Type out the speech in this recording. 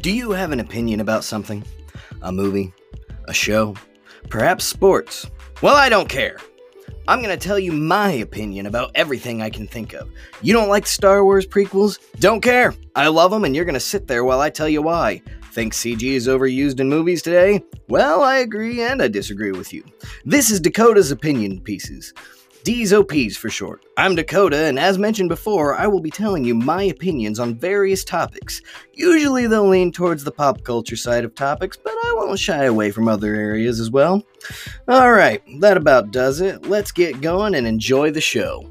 Do you have an opinion about something? A movie? A show? Perhaps sports? Well, I don't care. I'm going to tell you my opinion about everything I can think of. You don't like Star Wars prequels? Don't care. I love them, and you're going to sit there while I tell you why. Think CG is overused in movies today? Well, I agree and I disagree with you. This is Dakota's Opinion Pieces. D's OPs for short. I'm Dakota, and as mentioned before, I will be telling you my opinions on various topics. Usually they'll lean towards the pop culture side of topics, but I won't shy away from other areas as well. Alright, that about does it. Let's get going and enjoy the show.